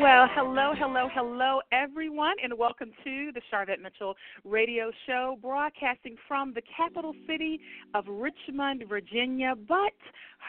Well, hello, hello, hello, everyone, and welcome to the Sharvette Mitchell Radio Show, broadcasting from the capital city of Richmond, Virginia, but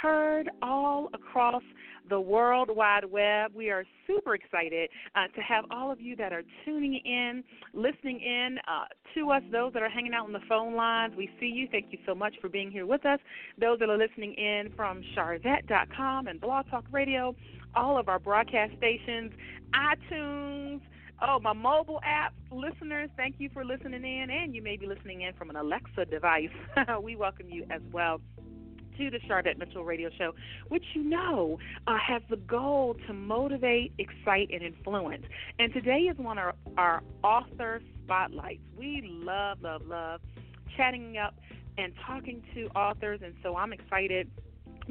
heard all across the World Wide Web. We are super excited uh, to have all of you that are tuning in, listening in uh, to us, those that are hanging out on the phone lines. We see you. Thank you so much for being here with us. Those that are listening in from Sharvette.com and Blog Talk Radio all of our broadcast stations, iTunes, oh, my mobile app listeners, thank you for listening in. And you may be listening in from an Alexa device. we welcome you as well to the Sharvette Mitchell Radio Show, which you know uh, has the goal to motivate, excite, and influence. And today is one of our author spotlights. We love, love, love chatting up and talking to authors, and so I'm excited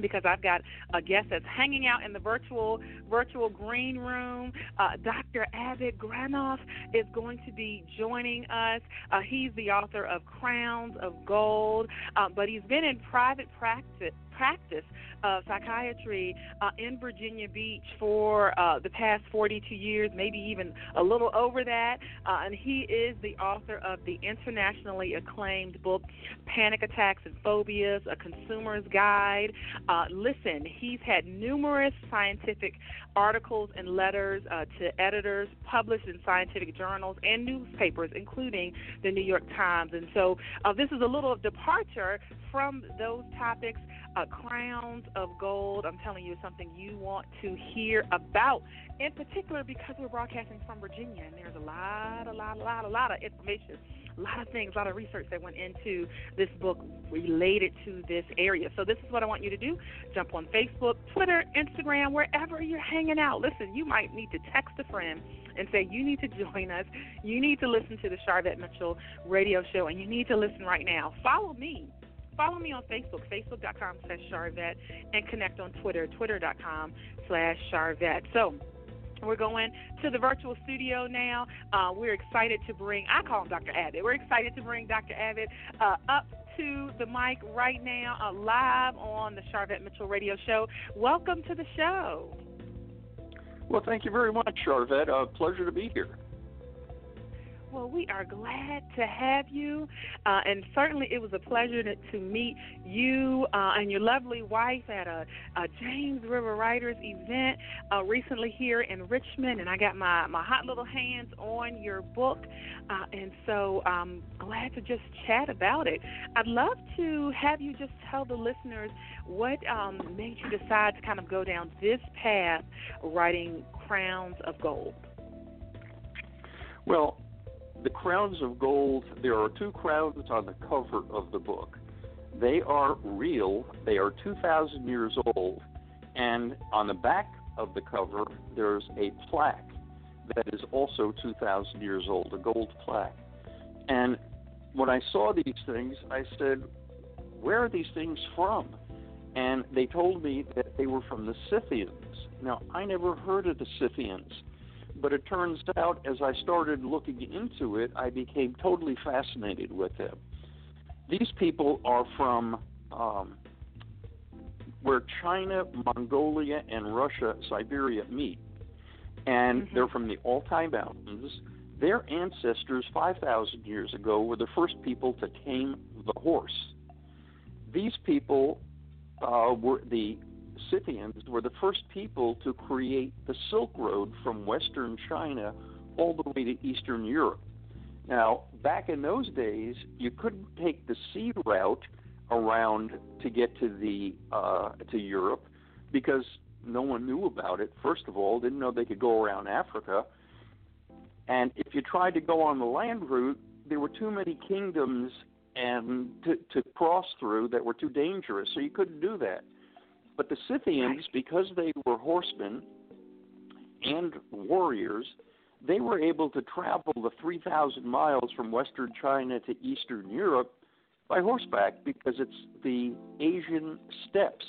because I've got a guest that's hanging out in the virtual virtual green room. Uh, Dr. Abbott Granoff is going to be joining us. Uh, he's the author of Crowns of Gold, uh, but he's been in private practice practice of psychiatry uh, in Virginia Beach for uh, the past 42 years, maybe even a little over that. Uh, and he is the author of the internationally acclaimed book, Panic Attacks and Phobias A Consumer's Guide. Uh, listen, he's had numerous scientific articles and letters uh, to editors published in scientific journals and newspapers, including the New York Times. And so uh, this is a little departure from those topics uh, crowns of gold. I'm telling you, something you want to hear about, in particular because we're broadcasting from Virginia, and there's a lot, a lot, a lot, a lot of information, a lot of things, a lot of research that went into this book related to this area. So this is what I want you to do: jump on Facebook, Twitter, Instagram, wherever you're hanging out. Listen, you might need to text a friend and say you need to join us. You need to listen to the Sharvette Mitchell radio show, and you need to listen right now. Follow me follow me on Facebook, facebook.com slash Sharvette, and connect on Twitter, twitter.com slash Sharvette. So, we're going to the virtual studio now. Uh, we're excited to bring, I call him Dr. Abbott. We're excited to bring Dr. Abbott uh, up to the mic right now, uh, live on the Sharvette Mitchell Radio Show. Welcome to the show. Well, thank you very much, Sharvette. Uh, pleasure to be here. Well, we are glad to have you, uh, and certainly it was a pleasure to, to meet you uh, and your lovely wife at a, a James River Writers event uh, recently here in Richmond, and I got my, my hot little hands on your book, uh, and so I'm glad to just chat about it. I'd love to have you just tell the listeners what um, made you decide to kind of go down this path, writing Crowns of Gold. Well, the crowns of gold, there are two crowns on the cover of the book. They are real, they are 2,000 years old, and on the back of the cover, there's a plaque that is also 2,000 years old, a gold plaque. And when I saw these things, I said, Where are these things from? And they told me that they were from the Scythians. Now, I never heard of the Scythians but it turns out as I started looking into it, I became totally fascinated with them. These people are from um, where China, Mongolia, and Russia, Siberia meet, and mm-hmm. they're from the Altai Mountains. Their ancestors, 5,000 years ago, were the first people to tame the horse. These people uh, were the Scythians were the first people to create the Silk Road from western China all the way to eastern Europe. Now, back in those days, you couldn't take the sea route around to get to the uh, to Europe because no one knew about it. First of all, didn't know they could go around Africa, and if you tried to go on the land route, there were too many kingdoms and to, to cross through that were too dangerous, so you couldn't do that. But the Scythians, because they were horsemen and warriors, they were able to travel the 3,000 miles from western China to eastern Europe by horseback because it's the Asian steppes.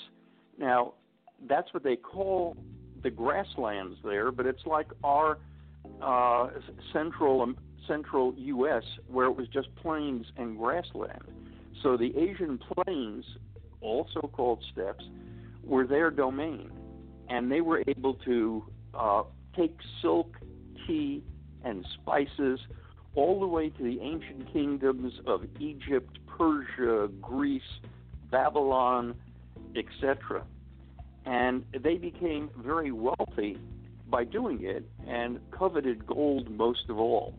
Now, that's what they call the grasslands there, but it's like our uh, central um, central U.S. where it was just plains and grassland. So the Asian plains, also called steppes, were their domain, and they were able to uh, take silk, tea, and spices all the way to the ancient kingdoms of Egypt, Persia, Greece, Babylon, etc. And they became very wealthy by doing it and coveted gold most of all.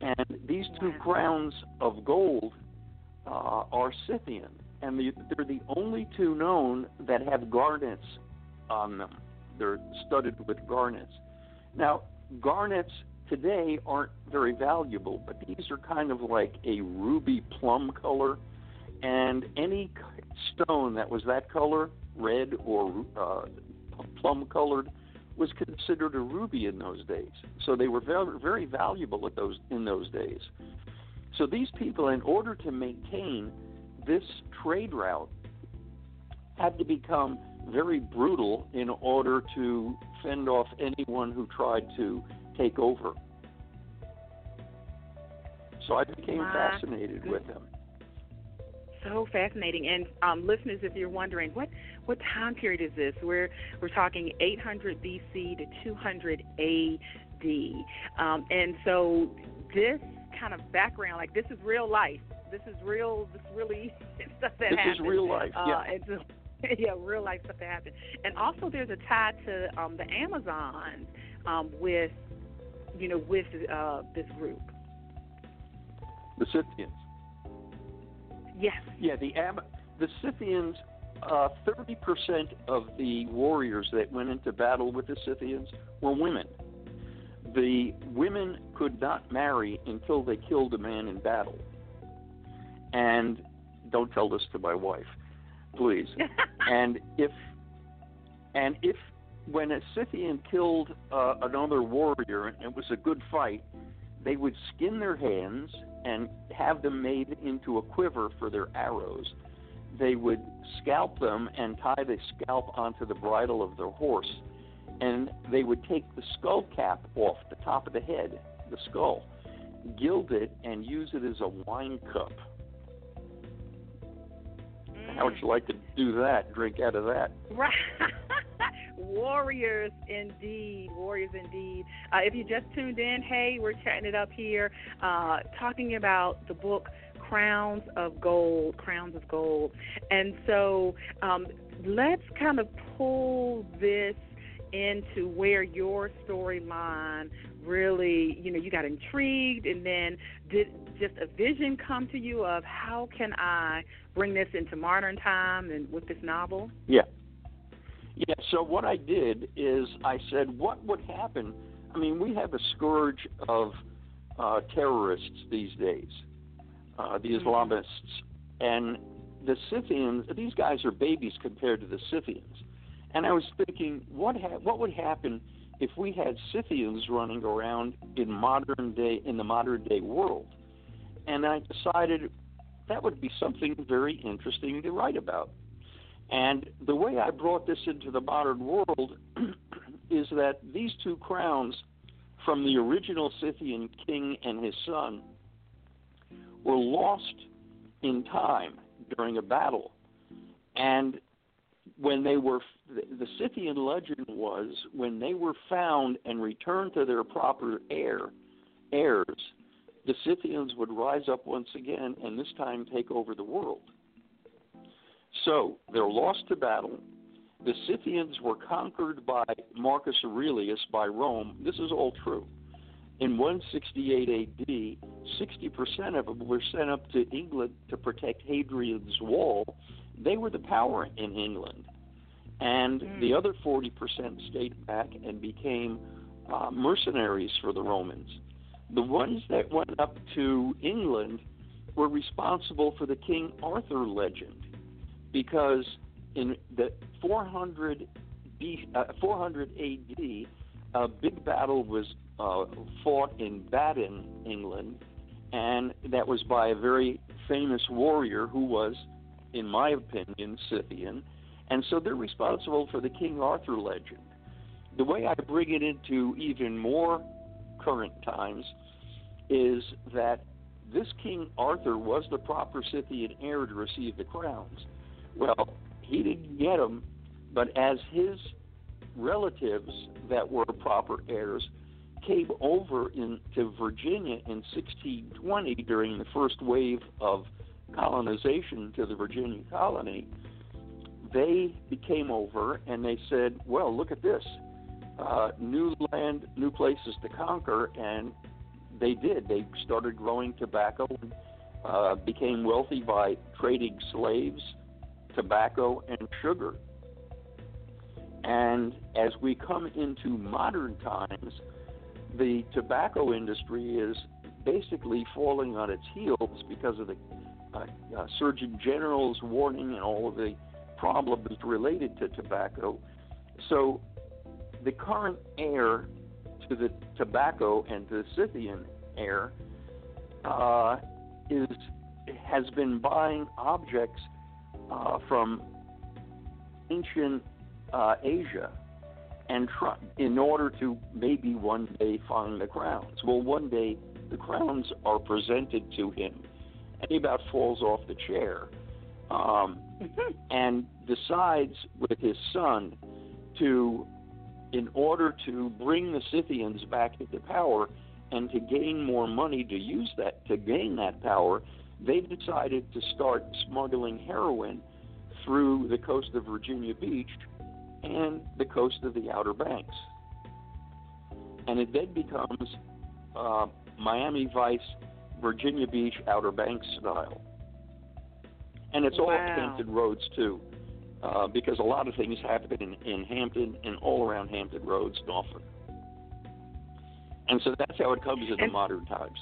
And these two crowns of gold uh, are Scythian, and the, they're the only two known that have garnets on them. They're studded with garnets. Now, garnets today aren't very valuable, but these are kind of like a ruby plum color, and any stone that was that color, red or uh, plum colored, was considered a ruby in those days. So they were very, very valuable at those in those days. So these people, in order to maintain this trade route, had to become very brutal in order to fend off anyone who tried to take over. So I became My fascinated with them. So fascinating. And um, listeners, if you're wondering what what time period is this, we're we're talking 800 BC to 200 AD, um, and so this kind of background, like this is real life. This is real. This really stuff that this happens. is real life. Uh, yeah. and yeah, real life stuff that happened. And also, there's a tie to um, the Amazon um, with, you know, with uh, this group. The Scythians. Yes. Yeah, the Am- the Scythians. Uh, thirty percent of the warriors that went into battle with the Scythians were women. The women could not marry until they killed a man in battle. And don't tell this to my wife, please. and if and if when a Scythian killed uh, another warrior and it was a good fight, they would skin their hands and have them made into a quiver for their arrows. They would scalp them and tie the scalp onto the bridle of their horse, and they would take the skull cap off the top of the head, the skull, gild it, and use it as a wine cup. How would you like to do that? Drink out of that? Right. Warriors indeed. Warriors indeed. Uh, if you just tuned in, hey, we're chatting it up here, uh, talking about the book Crowns of Gold. Crowns of Gold. And so um, let's kind of pull this into where your storyline really, you know, you got intrigued and then did just a vision come to you of how can I bring this into modern time and with this novel? Yeah. Yeah, so what I did is I said, what would happen? I mean, we have a scourge of uh, terrorists these days, uh, the Mm-hmm. Islamists. And the Scythians, these guys are babies compared to the Scythians. And I was thinking, what ha- what would happen if we had Scythians running around in modern day in the modern day world? And I decided that would be something very interesting to write about. And the way I brought this into the modern world is that these two crowns from the original Scythian king and his son were lost in time during a battle. And when they were, the Scythian legend was when they were found and returned to their proper heir, heirs, the Scythians would rise up once again and this time take over the world. So they're lost to battle. The Scythians were conquered by Marcus Aurelius by Rome. This is all true. In 168 AD, 60% of them were sent up to England to protect Hadrian's Wall. They were the power in England. And Mm. the other 40% stayed back and became uh, mercenaries for the Romans. The ones that went up to England were responsible for the King Arthur legend because in the 400 B, uh, 400 AD, a big battle was uh, fought in Baden, England, and that was by a very famous warrior who was, in my opinion, Scythian, And so they're responsible for the King Arthur legend. The way I bring it into even more current times is that this King Arthur was the proper Scythian heir to receive the crowns. Well, he didn't get them, but as his relatives that were proper heirs came over into Virginia in 1620 during the first wave of colonization to the Virginia colony, they came over and they said, "Well, look at this, uh, new land, new places to conquer," and they did. They started growing tobacco and uh, became wealthy by trading slaves, tobacco, and sugar. And as we come into modern times, the tobacco industry is basically falling on its heels because of the uh, uh, Surgeon General's warning and all of the problems related to tobacco. So the current heir to the tobacco and to the Scythian heir uh, is has been buying objects uh, from ancient uh, Asia and try, in order to maybe one day find the crowns. Well, one day the crowns are presented to him, and he about falls off the chair, um, and decides with his son to, in order to bring the Scythians back into power and to gain more money to use that to gain that power, they decided to start smuggling heroin through the coast of Virginia Beach and the coast of the Outer Banks. And it then becomes uh, Miami Vice, Virginia Beach, Outer Banks style. And it's wow. all Hampton Roads, too, uh, because a lot of things happen in, in Hampton and all around Hampton Roads, Norfolk. And so that's how it comes in the modern times.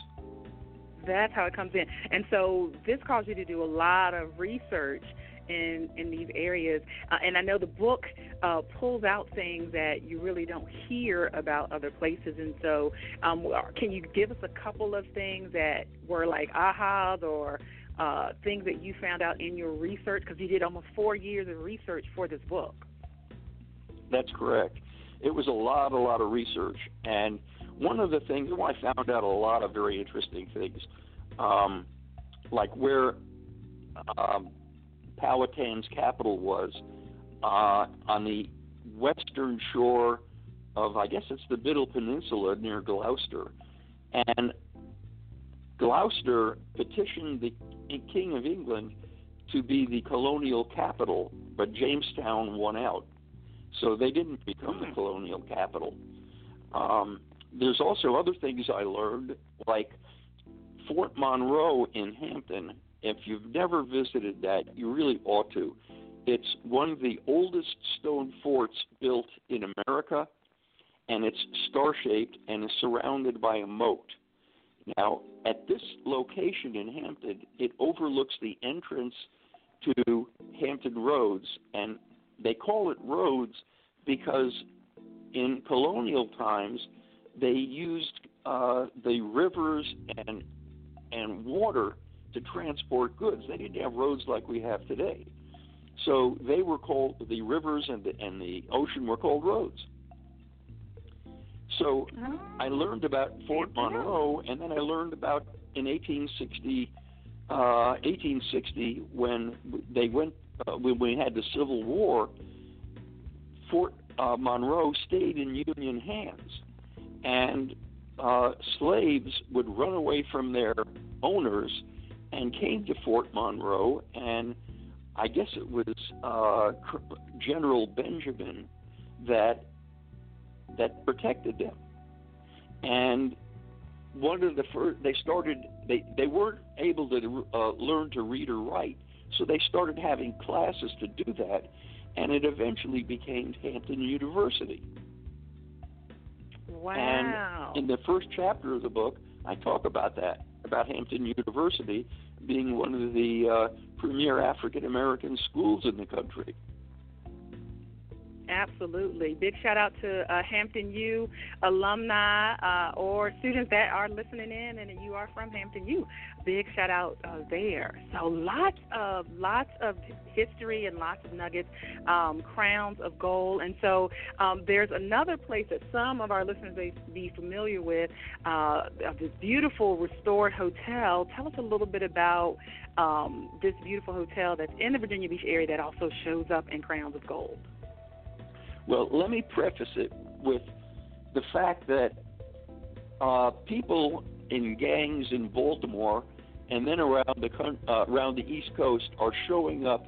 That's how it comes in. And so this caused you to do a lot of research in in these areas. Uh, and I know the book uh, pulls out things that you really don't hear about other places. And so, um, can you give us a couple of things that were like ahas or uh, things that you found out in your research? Because you did almost four years of research for this book. That's correct. It was a lot, a lot of research, and one of the things well, I found out a lot of very interesting things, um, like where um, Powhatan's capital was uh, on the western shore of, I guess it's the Middle Peninsula near Gloucester. And Gloucester petitioned the King of England to be the colonial capital, but Jamestown won out. So they didn't become the hmm. colonial capital. Um, there's also other things I learned, like Fort Monroe in Hampton if you've never visited that, you really ought to. It's one of the oldest stone forts built in America, and it's star shaped and is surrounded by a moat. Now, at this location in Hampton, it overlooks the entrance to Hampton Roads, and they call it roads because in colonial times they used uh, the rivers and and water to transport goods. They didn't have roads like we have today. So they were called the rivers and the, and the ocean were called roads. So oh. I learned about Fort Monroe, and then I learned about in 1860, uh, 1860 when they went uh, when we had the Civil War. Fort uh, Monroe stayed in Union hands, and uh, slaves would run away from their owners and came to Fort Monroe, and I guess it was uh, General Benjamin that that protected them. And one of the first, they started, they they weren't able to uh, learn to read or write, so they started having classes to do that, and it eventually became Hampton University. Wow! And in the first chapter of the book, I talk about that about Hampton University being one of the uh, premier African American schools in the country. Absolutely. Big shout out to uh, Hampton U alumni uh, or students that are listening in and you are from Hampton U. Big shout out uh, there. So lots of lots of history and lots of nuggets, um, crowns of gold. And so um, there's another place that some of our listeners may be familiar with, uh, this beautiful restored hotel. Tell us a little bit about um, this beautiful hotel that's in the Virginia Beach area that also shows up in Crowns of Gold. Well, let me preface it with the fact that uh, people in gangs in Baltimore and then around the uh, around the East Coast are showing up.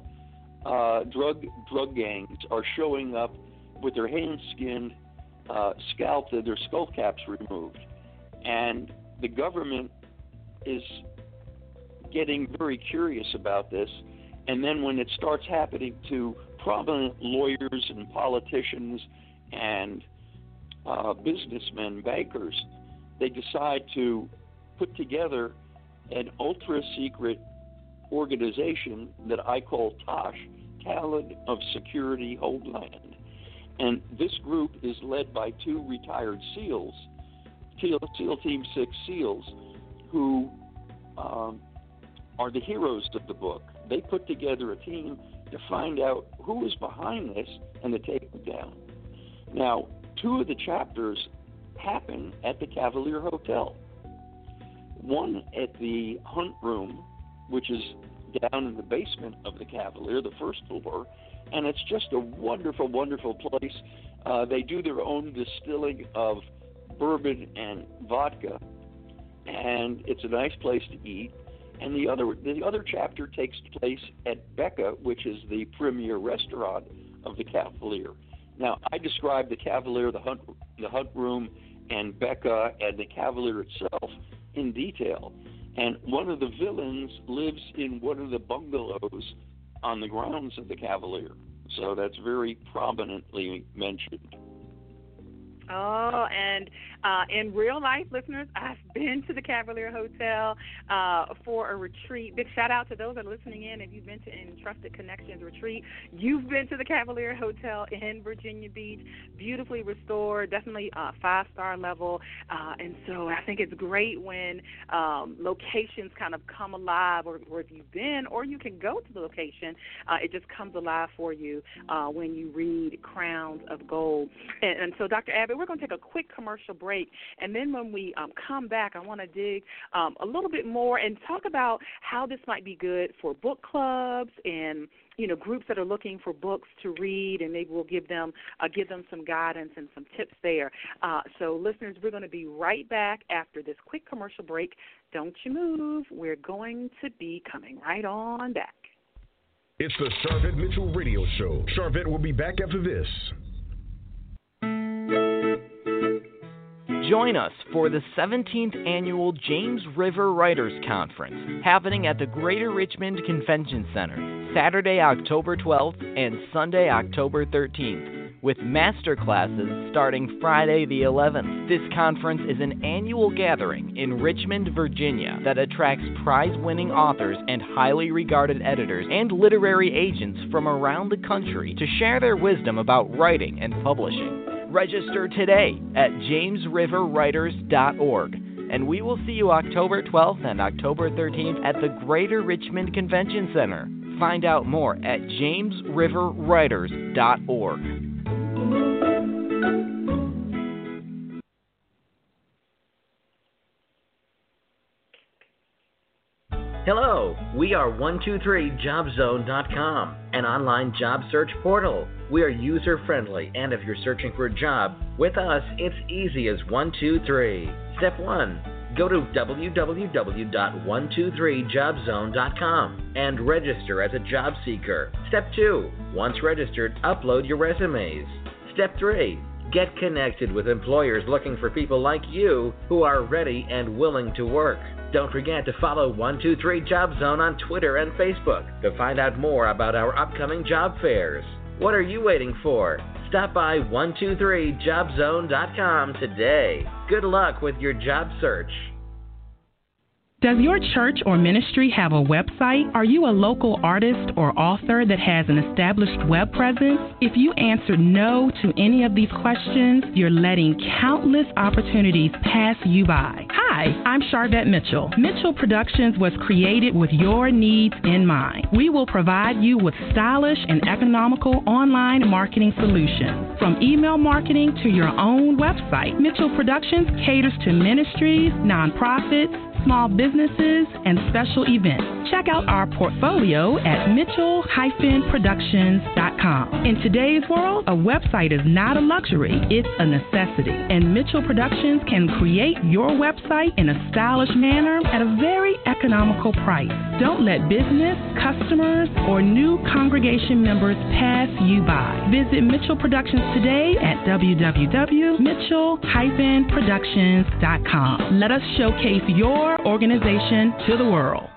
Uh, drug drug gangs are showing up with their hands skinned, uh, scalped, their skull caps removed, and the government is getting very curious about this. And then when it starts happening to prominent lawyers and politicians and uh, businessmen, bankers, they decide to put together an ultra secret organization that I call TOSH, Talent of Security Homeland. And this group is led by two retired SEALs, SEAL Team 6 SEALs, who um, are the heroes of the book. They put together a team to find out who is behind this and to take them down. Now, two of the chapters happen at the Cavalier Hotel. One at the Hunt Room, which is down in the basement of the Cavalier, the first floor, and it's just a wonderful, wonderful place. Uh, they do their own distilling of bourbon and vodka, and it's a nice place to eat and the other the other chapter takes place at Becca, which is the premier restaurant of the Cavalier. Now, I describe the Cavalier, the hunt, the hunt room, and Becca and the Cavalier itself in detail. And one of the villains lives in one of the bungalows on the grounds of the Cavalier. So that's very prominently mentioned. Oh, and uh, in real life, listeners, I've been to the Cavalier Hotel uh, for a retreat. Big shout out to those that are listening in. If you've been to Entrusted Connections retreat, you've been to the Cavalier Hotel in Virginia Beach. Beautifully restored, definitely uh, five star level. Uh, and so I think it's great when um, locations kind of come alive, or, or if you've been, or you can go to the location. Uh, it just comes alive for you when you read Crowns of Gold. And, and so, Dr. Abbott, we're going to take a quick commercial break. And then when we um, come back, I want to dig um, a little bit more and talk about how this might be good for book clubs and you know groups that are looking for books to read, and maybe we'll give them uh, give them some guidance and some tips there. Uh, so, listeners, we're going to be right back after this quick commercial break. Don't you move. We're going to be coming right on back. It's the Sharvette Mitchell Radio Show. Sharvette will be back after this. Join us for the 17th annual James River Writers Conference happening at the Greater Richmond Convention Center Saturday, October 12th and Sunday, October 13th, with master classes starting Friday the 11th. This conference is an annual gathering in Richmond, Virginia that attracts prize winning authors and highly regarded editors and literary agents from around the country to share their wisdom about writing and publishing. Register today at jamesriverwriters.org. And we will see you October 12th and October 13th at the Greater Richmond Convention Center. Find out more at jamesriverwriters.org. Hello, we are 123jobzone.com, an online job search portal. We are user friendly, and if you're searching for a job, with us it's easy as 123. Step 1 Go to www.123jobzone.com and register as a job seeker. Step 2 Once registered, upload your resumes. Step 3 Get connected with employers looking for people like you who are ready and willing to work. Don't forget to follow 123 Job Zone on Twitter and Facebook to find out more about our upcoming job fairs. What are you waiting for? Stop by 123jobzone.com today. Good luck with your job search. Does your church or ministry have a website? Are you a local artist or author that has an established web presence? If you answered no to any of these questions, you're letting countless opportunities pass you by. Hi, I'm Sharvette Mitchell. Mitchell Productions was created with your needs in mind. We will provide you with stylish and economical online marketing solutions. From email marketing to your own website, Mitchell Productions caters to ministries, nonprofits, small businesses, and special events. Check out our portfolio at mitchell-productions.com. In today's world, a website is not a luxury, it's a necessity. And Mitchell Productions can create your website in a stylish manner at a very economical price. Don't let business, customers, or new congregation members pass you by. Visit Mitchell Productions today at www.mitchell-productions.com. Let us showcase your your organization to the world.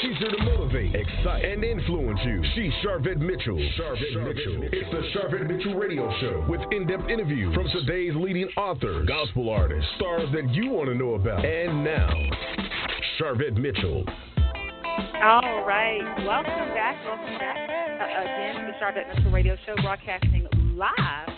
She's here to motivate, excite, and influence you. She's Sharvette Mitchell. Sharvette, Mitchell. It's the Sharvette Mitchell Radio Show with in-depth interviews from today's leading authors, gospel artists, stars that you want to know about. And now, Sharvette Mitchell. All right, welcome back, welcome back uh, again to the Sharvette Mitchell Radio Show, broadcasting live from the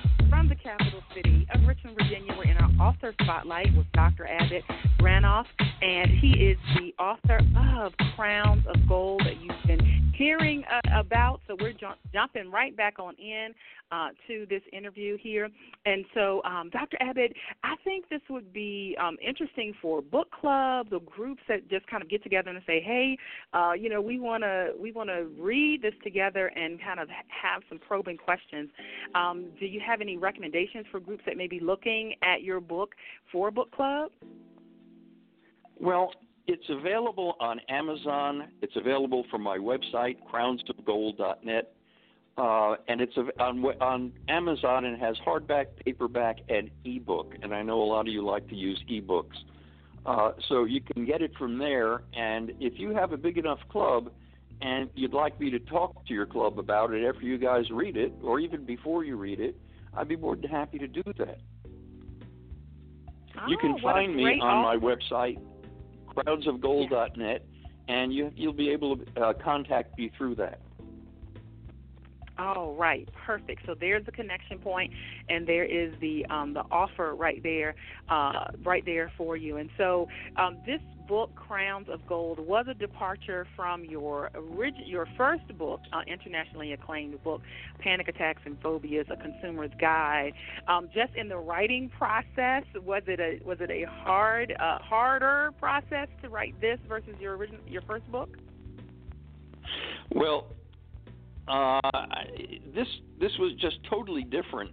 capital city of Richmond, Virginia. We're in our author spotlight with Dr. Abbott Granoff, and he is the author of Crowns of Gold that you've been hearing uh, about. So we're jump, jumping right back on in uh, to this interview here. And so, um, Dr. Abbott, I think this would be um, interesting for book clubs or groups that just kind of get together and say, "Hey, uh, you know, we want to we want to read this together and kind of have some probing questions." Um, do you have any recommendations for groups that may be looking at your book for a book club? Well, it's available on Amazon. It's available from my website, crownsofgold.net. Uh, and it's on on Amazon and has hardback, paperback, and ebook. And I know a lot of you like to use ebooks, uh, so you can get it from there. And if you have a big enough club, and you'd like me to talk to your club about it after you guys read it, or even before you read it, I'd be more than happy to do that. Oh, you can find me on offer. my website, crownsofgold.net, and you, you'll be able to uh, contact me through that. Oh, right, perfect. So there's the connection point, and there is the um, the offer right there, uh, right there for you. And so um, this book, Crowns of Gold, was a departure from your orig- your first book, uh, internationally acclaimed book, Panic Attacks and Phobias: A Consumer's Guide. Um, just in the writing process, was it a was it a hard uh, harder process to write this versus your original your first book? Well, uh, this this was just totally different,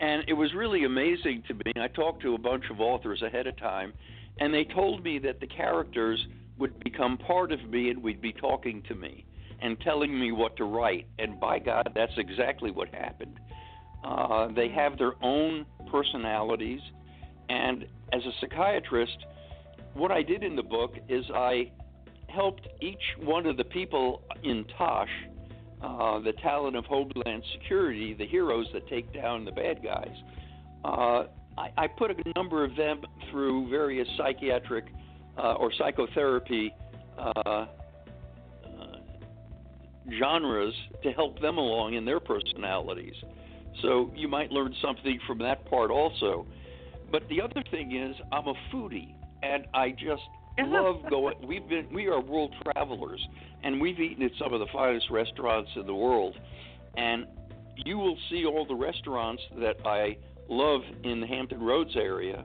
and it was really amazing to me. I talked to a bunch of authors ahead of time, and they told me that the characters would become part of me and would be talking to me and telling me what to write. And by God, that's exactly what happened. Uh, they have their own personalities, and as a psychiatrist, what I did in the book is I helped each one of the people in Tosh uh, the talent of Homeland Security, the heroes that take down the bad guys. Uh, I, I put a number of them through various psychiatric uh, or psychotherapy uh, uh, genres to help them along in their personalities. So you might learn something from that part also. But the other thing is, I'm a foodie, and I just love going. We've been we are world travelers, and we've eaten at some of the finest restaurants in the world. And you will see all the restaurants that I love in the Hampton Roads area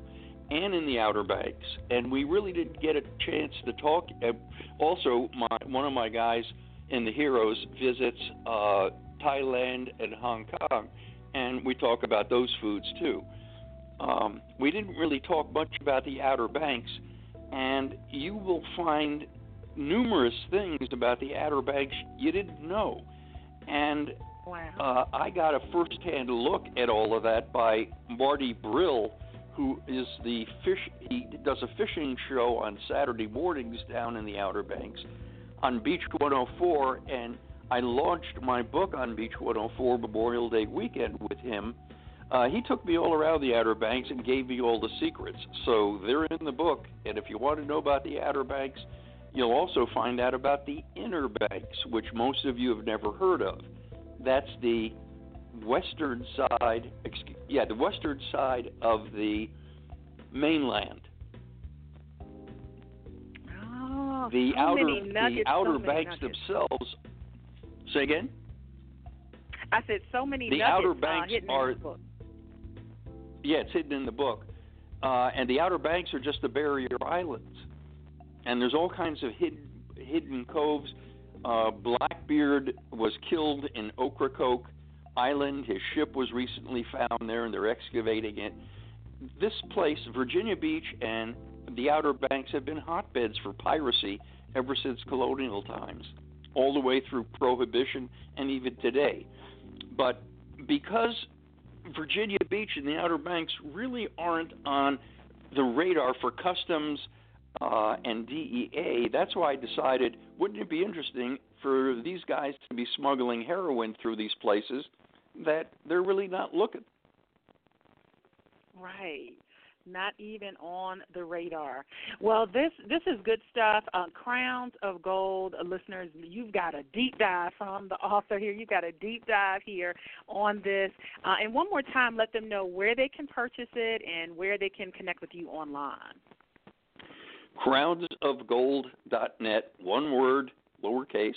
and in the Outer Banks. And we really didn't get a chance to talk. Also, my one of my guys in the Heroes visits uh, Thailand and Hong Kong, and we talk about those foods too. Um, we didn't really talk much about the Outer Banks and you will find numerous things about the Outer Banks you didn't know. And wow. uh, I got a first-hand look at all of that by Marty Brill, who is the fish. He does a fishing show on Saturday mornings down in the Outer Banks on Beach 104, and I launched my book on Beach 104 Memorial Day weekend with him Uh, he took me all around the Outer Banks and gave me all the secrets. So they're in the book. And if you want to know about the Outer Banks, you'll also find out about the Inner Banks, which most of you have never heard of. That's the western side, excuse, yeah, the western side of the mainland. Oh, the so outer nuggets, the outer so banks nuggets. themselves. Say again. I said so many The nuggets Outer uh, Banks hidden are- in the book. Yeah, it's hidden in the book. Uh, and the Outer Banks are just the barrier islands, and there's all kinds of hidden hidden coves. Uh, Blackbeard was killed in Ocracoke Island. His ship was recently found there, and they're excavating it. This place, Virginia Beach, and the Outer Banks have been hotbeds for piracy ever since colonial times, all the way through Prohibition and even today. But because Virginia Beach and the Outer Banks really aren't on the radar for customs uh, and DEA. That's why I decided, wouldn't it be interesting for these guys to be smuggling heroin through these places that they're really not looking? Right. Not even on the radar. Well, this this is good stuff. Uh, Crowns of Gold, uh, listeners, you've got a deep dive from the author here. You've got a deep dive here on this. Uh, and one more time, let them know where they can purchase it and where they can connect with you online. crownsofgold.net, one word, lowercase,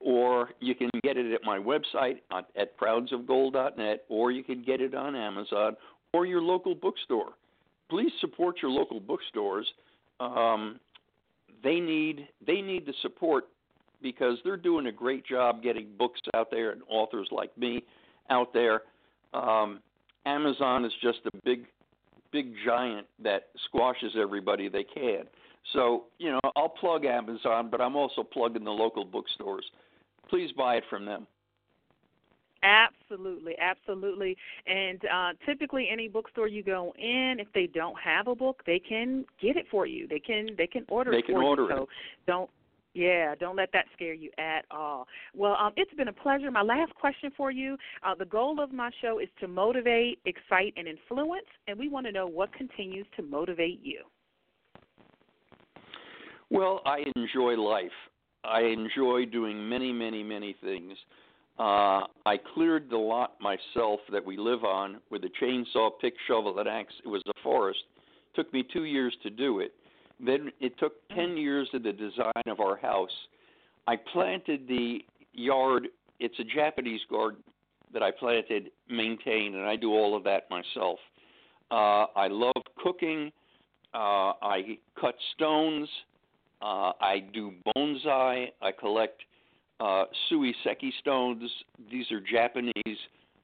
or you can get it at my website at, at crownsofgold.net, or you can get it on Amazon or your local bookstore. Please support your local bookstores. Um, they need they need the support because they're doing a great job getting books out there and authors like me out there. Um, Amazon is just a big big giant that squashes everybody they can. So, you know, I'll plug Amazon, but I'm also plugging the local bookstores. Please buy it from them. Absolutely, absolutely. And uh, typically, any bookstore you go in, if they don't have a book, they can get it for you. They can they can order They it can for order you. it. So don't yeah, don't let that scare you at all. Well, um, it's been a pleasure. My last question for you: uh, the goal of my show is to motivate, excite, and influence, and we want to know what continues to motivate you. Well, I enjoy life. I enjoy doing many, many, many things. Uh, I cleared the lot myself that we live on with a chainsaw, pick, shovel, and axe. It was a forest. took me two years to do it. Then it took 10 years of the design of our house. I planted the yard. It's a Japanese garden that I planted, maintained, and I do all of that myself. Uh, I love cooking. Uh, I cut stones. Uh, I do bonsai. I collect uh, suiseki stones. These are Japanese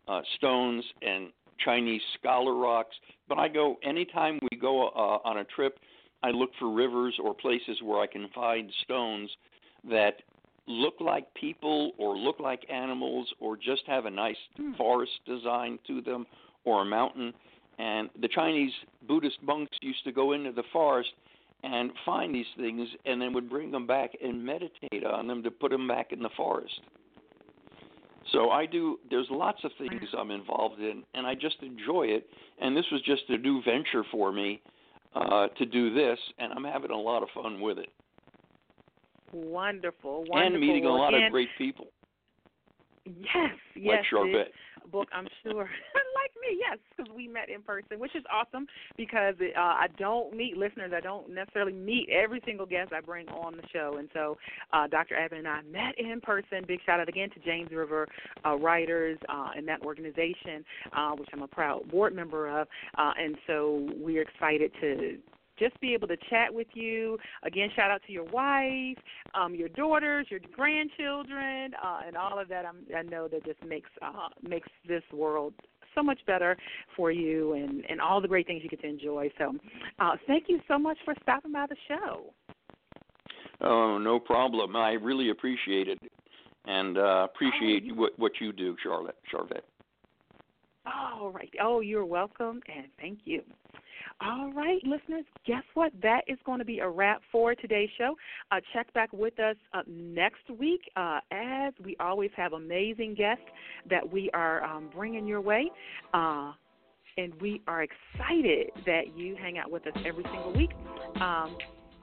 uh, stones and Chinese scholar rocks. But I go anytime we go uh, on a trip. I look for rivers or places where I can find stones that look like people or look like animals or just have a nice forest design to them or a mountain. And the Chinese Buddhist monks used to go into the forest and find these things and then would bring them back and meditate on them to put them back in the forest. So I do there's lots of things I'm involved in and I just enjoy it and this was just a new venture for me uh to do this and I'm having a lot of fun with it. Wonderful, wonderful. And meeting a lot Again, of great people Yes, yes. like Sharvette. this book, I'm sure. like me, yes, because we met in person, which is awesome because it, uh, I don't meet listeners. I don't necessarily meet every single guest I bring on the show. And so uh, Dr. Abbott and I met in person. Big shout out again to James River uh, Writers uh, and that organization, uh, which I'm a proud board member of. Uh, and so we're excited to just be able to chat with you. Again, shout out to your wife, um, your daughters, your grandchildren, uh, and all of that. I'm, I know that just makes uh, makes this world so much better for you, and and all the great things you get to enjoy. So, uh, thank you so much for stopping by the show. Oh, no problem. I really appreciate it and uh appreciate Oh, you- what what you do, Charlotte Sharvette. All right. Oh, you're welcome, and thank you. All right, listeners, guess what? That is going to be a wrap for today's show. Uh, check back with us uh, next week uh, as we always have amazing guests that we are um, bringing your way. Uh, and we are excited that you hang out with us every single week. Um,